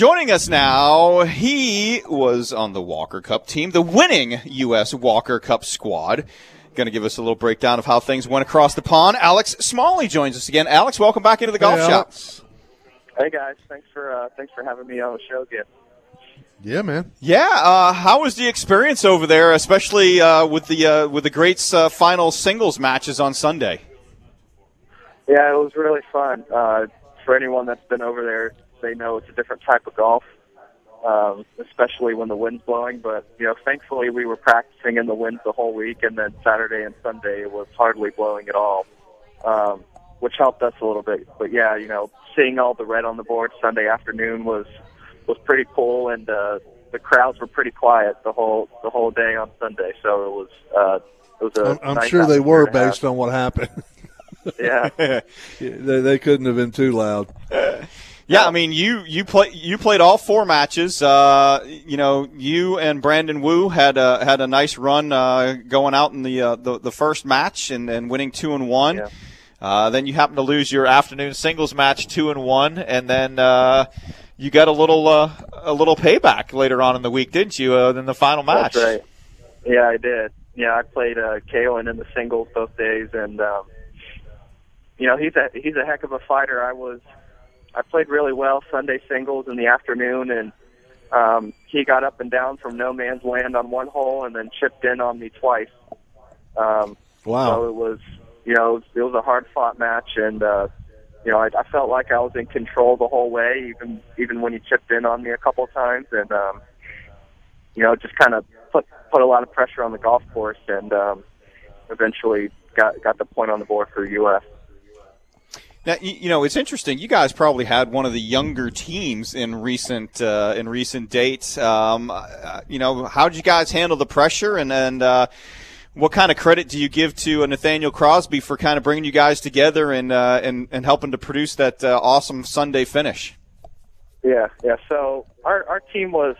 Joining us now, he was on the Walker Cup team, the winning U.S. Walker Cup squad. Going to give us a little breakdown of how things went across the pond. Alex Smalley joins us again. Alex, welcome back into the golf Hey, shop. Alex. Hey guys, thanks for uh, thanks for having me on the show again. Yeah, man. Yeah, uh, how was the experience over there, especially uh, with the uh, with the greats uh, final singles matches on Sunday? Yeah, it was really fun. Uh, for anyone that's been over there, they know it's a different type of golf, um, especially when the wind's blowing. But you know, thankfully we were practicing in the wind the whole week, and then Saturday and Sunday it was hardly blowing at all, um, which helped us a little bit. But yeah, you know, seeing all the red on the board Sunday afternoon was was pretty cool, and uh, the crowds were pretty quiet the whole the whole day on Sunday. So it was uh, it was a. I'm, nice sure they were have. based on what happened. Yeah. they, they couldn't have been too loud. Yeah, I mean you you play you played all four matches. Uh, you know, you and Brandon Wu had a had a nice run uh, going out in the, uh, the the first match and, and winning two and one. Yeah. Uh, then you happened to lose your afternoon singles match two and one, and then uh, you got a little uh, a little payback later on in the week, didn't you? Uh, in the final match. That's right. Yeah, I did. Yeah, I played uh, Caolan in the singles both days, and um, you know he's a he's a heck of a fighter. I was I played really well Sunday singles in the afternoon, and um, he got up and down from no man's land on one hole, and then chipped in on me twice. Um, Wow. so it was, you know, it was, it was a hard fought match, and uh, you know, I, I felt like I was in control the whole way, even even when he chipped in on me a couple of times, and um, you know, just kind of put put a lot of pressure on the golf course, and um, eventually got got the point on the board for U.S. Now, you, know, it's interesting. You guys probably had one of the younger teams in recent uh, in recent dates. Um, uh, you know, how did you guys handle the pressure, and and uh, what kind of credit do you give to uh, Nathaniel Crosby for kind of bringing you guys together and uh, and and helping to produce that awesome Sunday finish? Yeah, yeah. So our our team was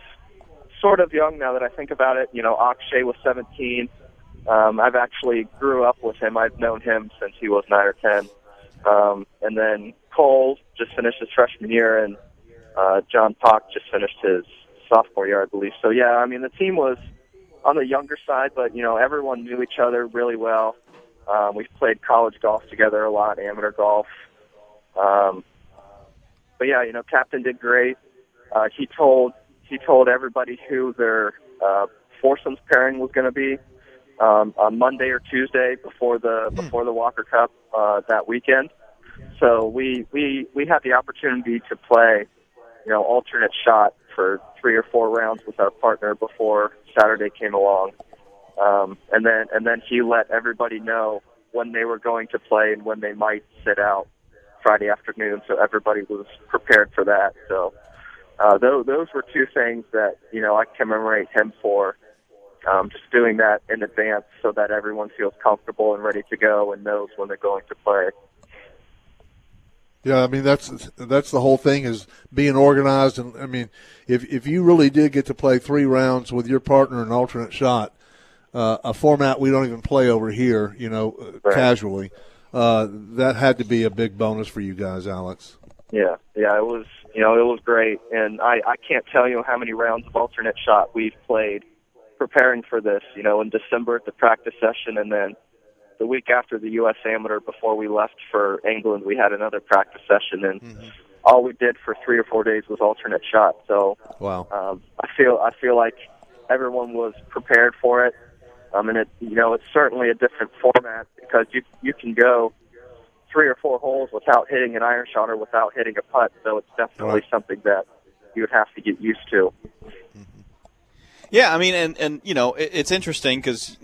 sort of young now that I think about it. You know, Akshay was 17. Um, I've actually grew up with him. I've known him since he was nine or ten. Um, and then Cole just finished his freshman year, and uh, John Pak just finished his sophomore year, I believe. So yeah, I mean the team was on the younger side, but you know everyone knew each other really well. Um, we've played college golf together a lot, amateur golf. Um, but yeah, you know, Captain did great. Uh, he told he told everybody who their uh, foursomes pairing was going to be um, on Monday or Tuesday before the before the Walker Cup uh, that weekend. So we we we had the opportunity to play, you know, alternate shot for three or four rounds with our partner before Saturday came along, um, and then and then he let everybody know when they were going to play and when they might sit out Friday afternoon, so everybody was prepared for that. So uh, those those were two things that you know I commemorate him for. Um, just doing that in advance so that everyone feels comfortable and ready to go and knows when they're going to play. Yeah, I mean that's that's the whole thing is being organized, and I mean if if you really did get to play three rounds with your partner in alternate shot, uh, a format we don't even play over here, you know, uh, Right. casually, uh, that had to be a big bonus for you guys, Alex. Yeah, yeah, it was you know it was great, and I I can't tell you how many rounds of alternate shot we've played preparing for this. You know, in December at the practice session, and then the week after the U.S. Amateur before we left for England, we had another practice session, and all we did for three or four days was alternate shot. So Wow. um, I feel I feel like everyone was prepared for it. Um, and it you know it's certainly a different format because you you can go three or four holes without hitting an iron shot or without hitting a putt. So it's definitely Right. something that you would have to get used to. Yeah, I mean, and and you know, it, it's interesting because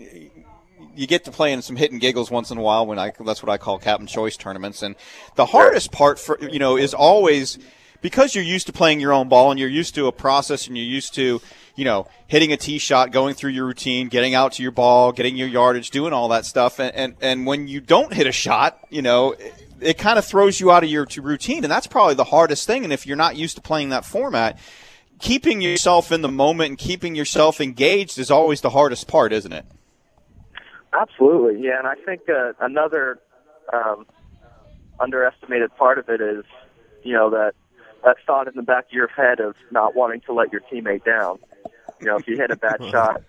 you get to play in some hit and giggles once in a while. When I that's what I call captain choice tournaments, and the hardest part for you know is always because you're used to playing your own ball and you're used to a process and you're used to you know hitting a tee shot, going through your routine, getting out to your ball, getting your yardage, doing all that stuff, and and, and when you don't hit a shot, you know. It, it kind of throws you out of your routine, and that's probably the hardest thing. And if you're not used to playing that format, keeping yourself in the moment and keeping yourself engaged is always the hardest part, isn't it? Absolutely, yeah. And I think uh, another um, underestimated part of it is, you know, that that thought in the back of your head of not wanting to let your teammate down. You know, if you hit a bad shot,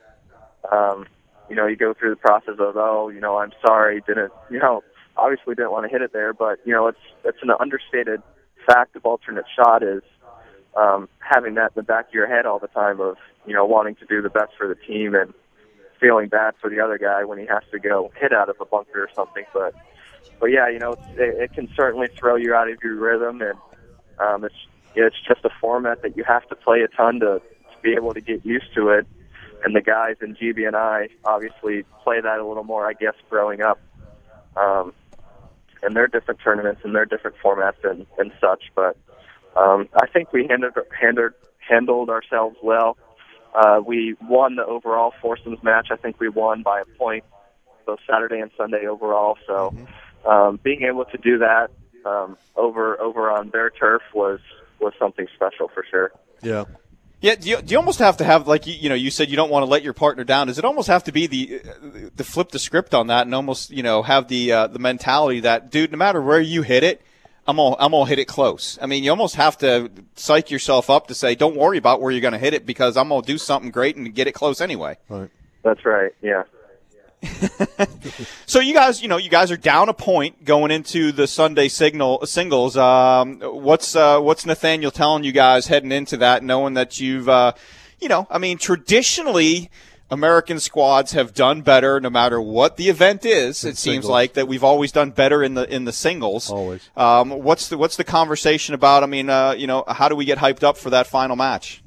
um, you know, you go through the process of, oh, you know, I'm sorry, didn't, you know, obviously didn't want to hit it there, but you know, it's it's an understated fact of alternate shot is um, having that in the back of your head all the time of you know wanting to do the best for the team and feeling bad for the other guy when he has to go hit out of a bunker or something. But but yeah, you know, it, it can certainly throw you out of your rhythm, and um, it's it's just a format that you have to play a ton to, to be able to get used to it. And the guys in GB and I obviously play that a little more, I guess, growing up. Um, and their different tournaments and their different formats and, and such. But um, I think we handled, handled handled ourselves well. Uh, we won the overall foursomes match. I think we won by a point both Saturday and Sunday overall. So Mm-hmm. um, being able to do that um, over over on their turf was was something special for sure. Yeah. Yeah, do you, do you almost have to have like you, you know you said you don't want to let your partner down? Does it almost have to be the the flip the script on that and almost you know have the uh, the mentality that dude, no matter where you hit it, I'm gonna I'm gonna hit it close. I mean, you almost have to psych yourself up to say, don't worry about where you're gonna hit it because I'm gonna do something great and get it close anyway. Right. That's right. Yeah. So you guys, you know, you guys are down a point going into the Sunday signal singles. Um, what's uh, what's Nathaniel telling you guys heading into that, knowing that you've, uh, you know, I mean, traditionally. American squads have done better no matter what the event is. It seems singles. like that we've always done better in the in the singles. Always. Um, what's the what's the conversation about? I mean, uh, you know, how do we get hyped up for that final match?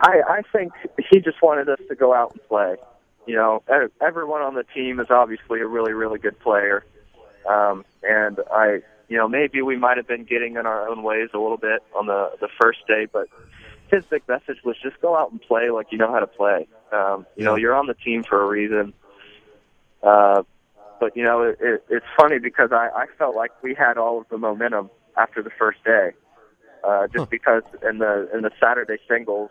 I, I think he just wanted us to go out and play. You know, e- everyone on the team is obviously a really, really good player. Um, and I, you know, maybe we might have been getting in our own ways a little bit on the, the first day, but his big message was just go out and play like you know how to play. Um, you know, you're on the team for a reason. Uh, but you know, it, it, it's funny because I, I felt like we had all of the momentum after the first day, uh, just because in the in the Saturday singles,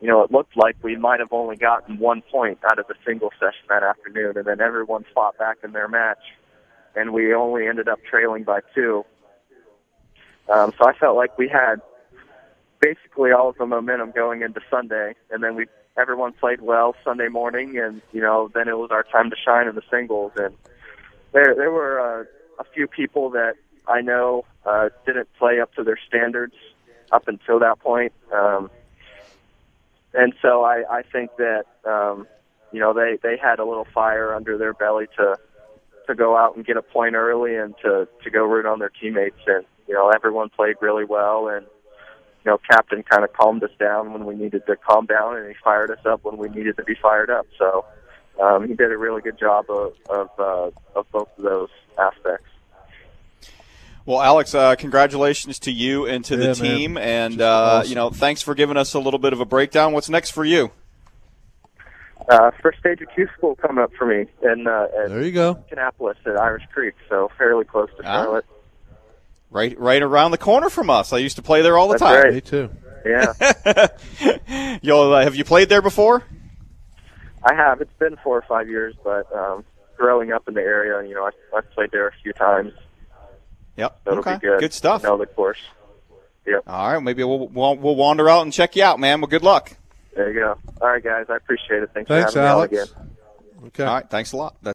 you know, it looked like we might have only gotten one point out of the single session that afternoon, and then everyone fought back in their match, and we only ended up trailing by two. Um, so I felt like we had basically all of the momentum going into Sunday, and then we everyone played well Sunday morning, and you know then it was our time to shine in the singles, and there there were uh, a few people that I know uh, didn't play up to their standards up until that point, um, and so I I think that um, you know they they had a little fire under their belly to to go out and get a point early and to to go root on their teammates, and you know everyone played really well and you know, captain kind of calmed us down when we needed to calm down, and he fired us up when we needed to be fired up. So um, he did a really good job of of, uh, of both of those aspects. Well, Alex, uh, congratulations to you and to Yeah, the man. team, and uh, awesome. you know, thanks for giving us a little bit of a breakdown. What's next for you? Uh, first stage of Q school coming up for me and uh, There you go. Kannapolis at Irish Creek, so fairly close to Ah. Charlotte. Right, right around the corner from us. I used to play there all the That's time. right. Me too. Yeah, Yo, uh, have you played there before? I have. It's been four or five years, but um, growing up in the area, you know, I, I've played there a few times. Yep. So it'll okay. be good. stuff. I know the course. Yep. All right, maybe we'll, we'll we'll wander out and check you out, man. Well, good luck. There you go. All right, guys. I appreciate it. Thanks, Thanks, for having Alex. me on again. Okay. All right, thanks a lot.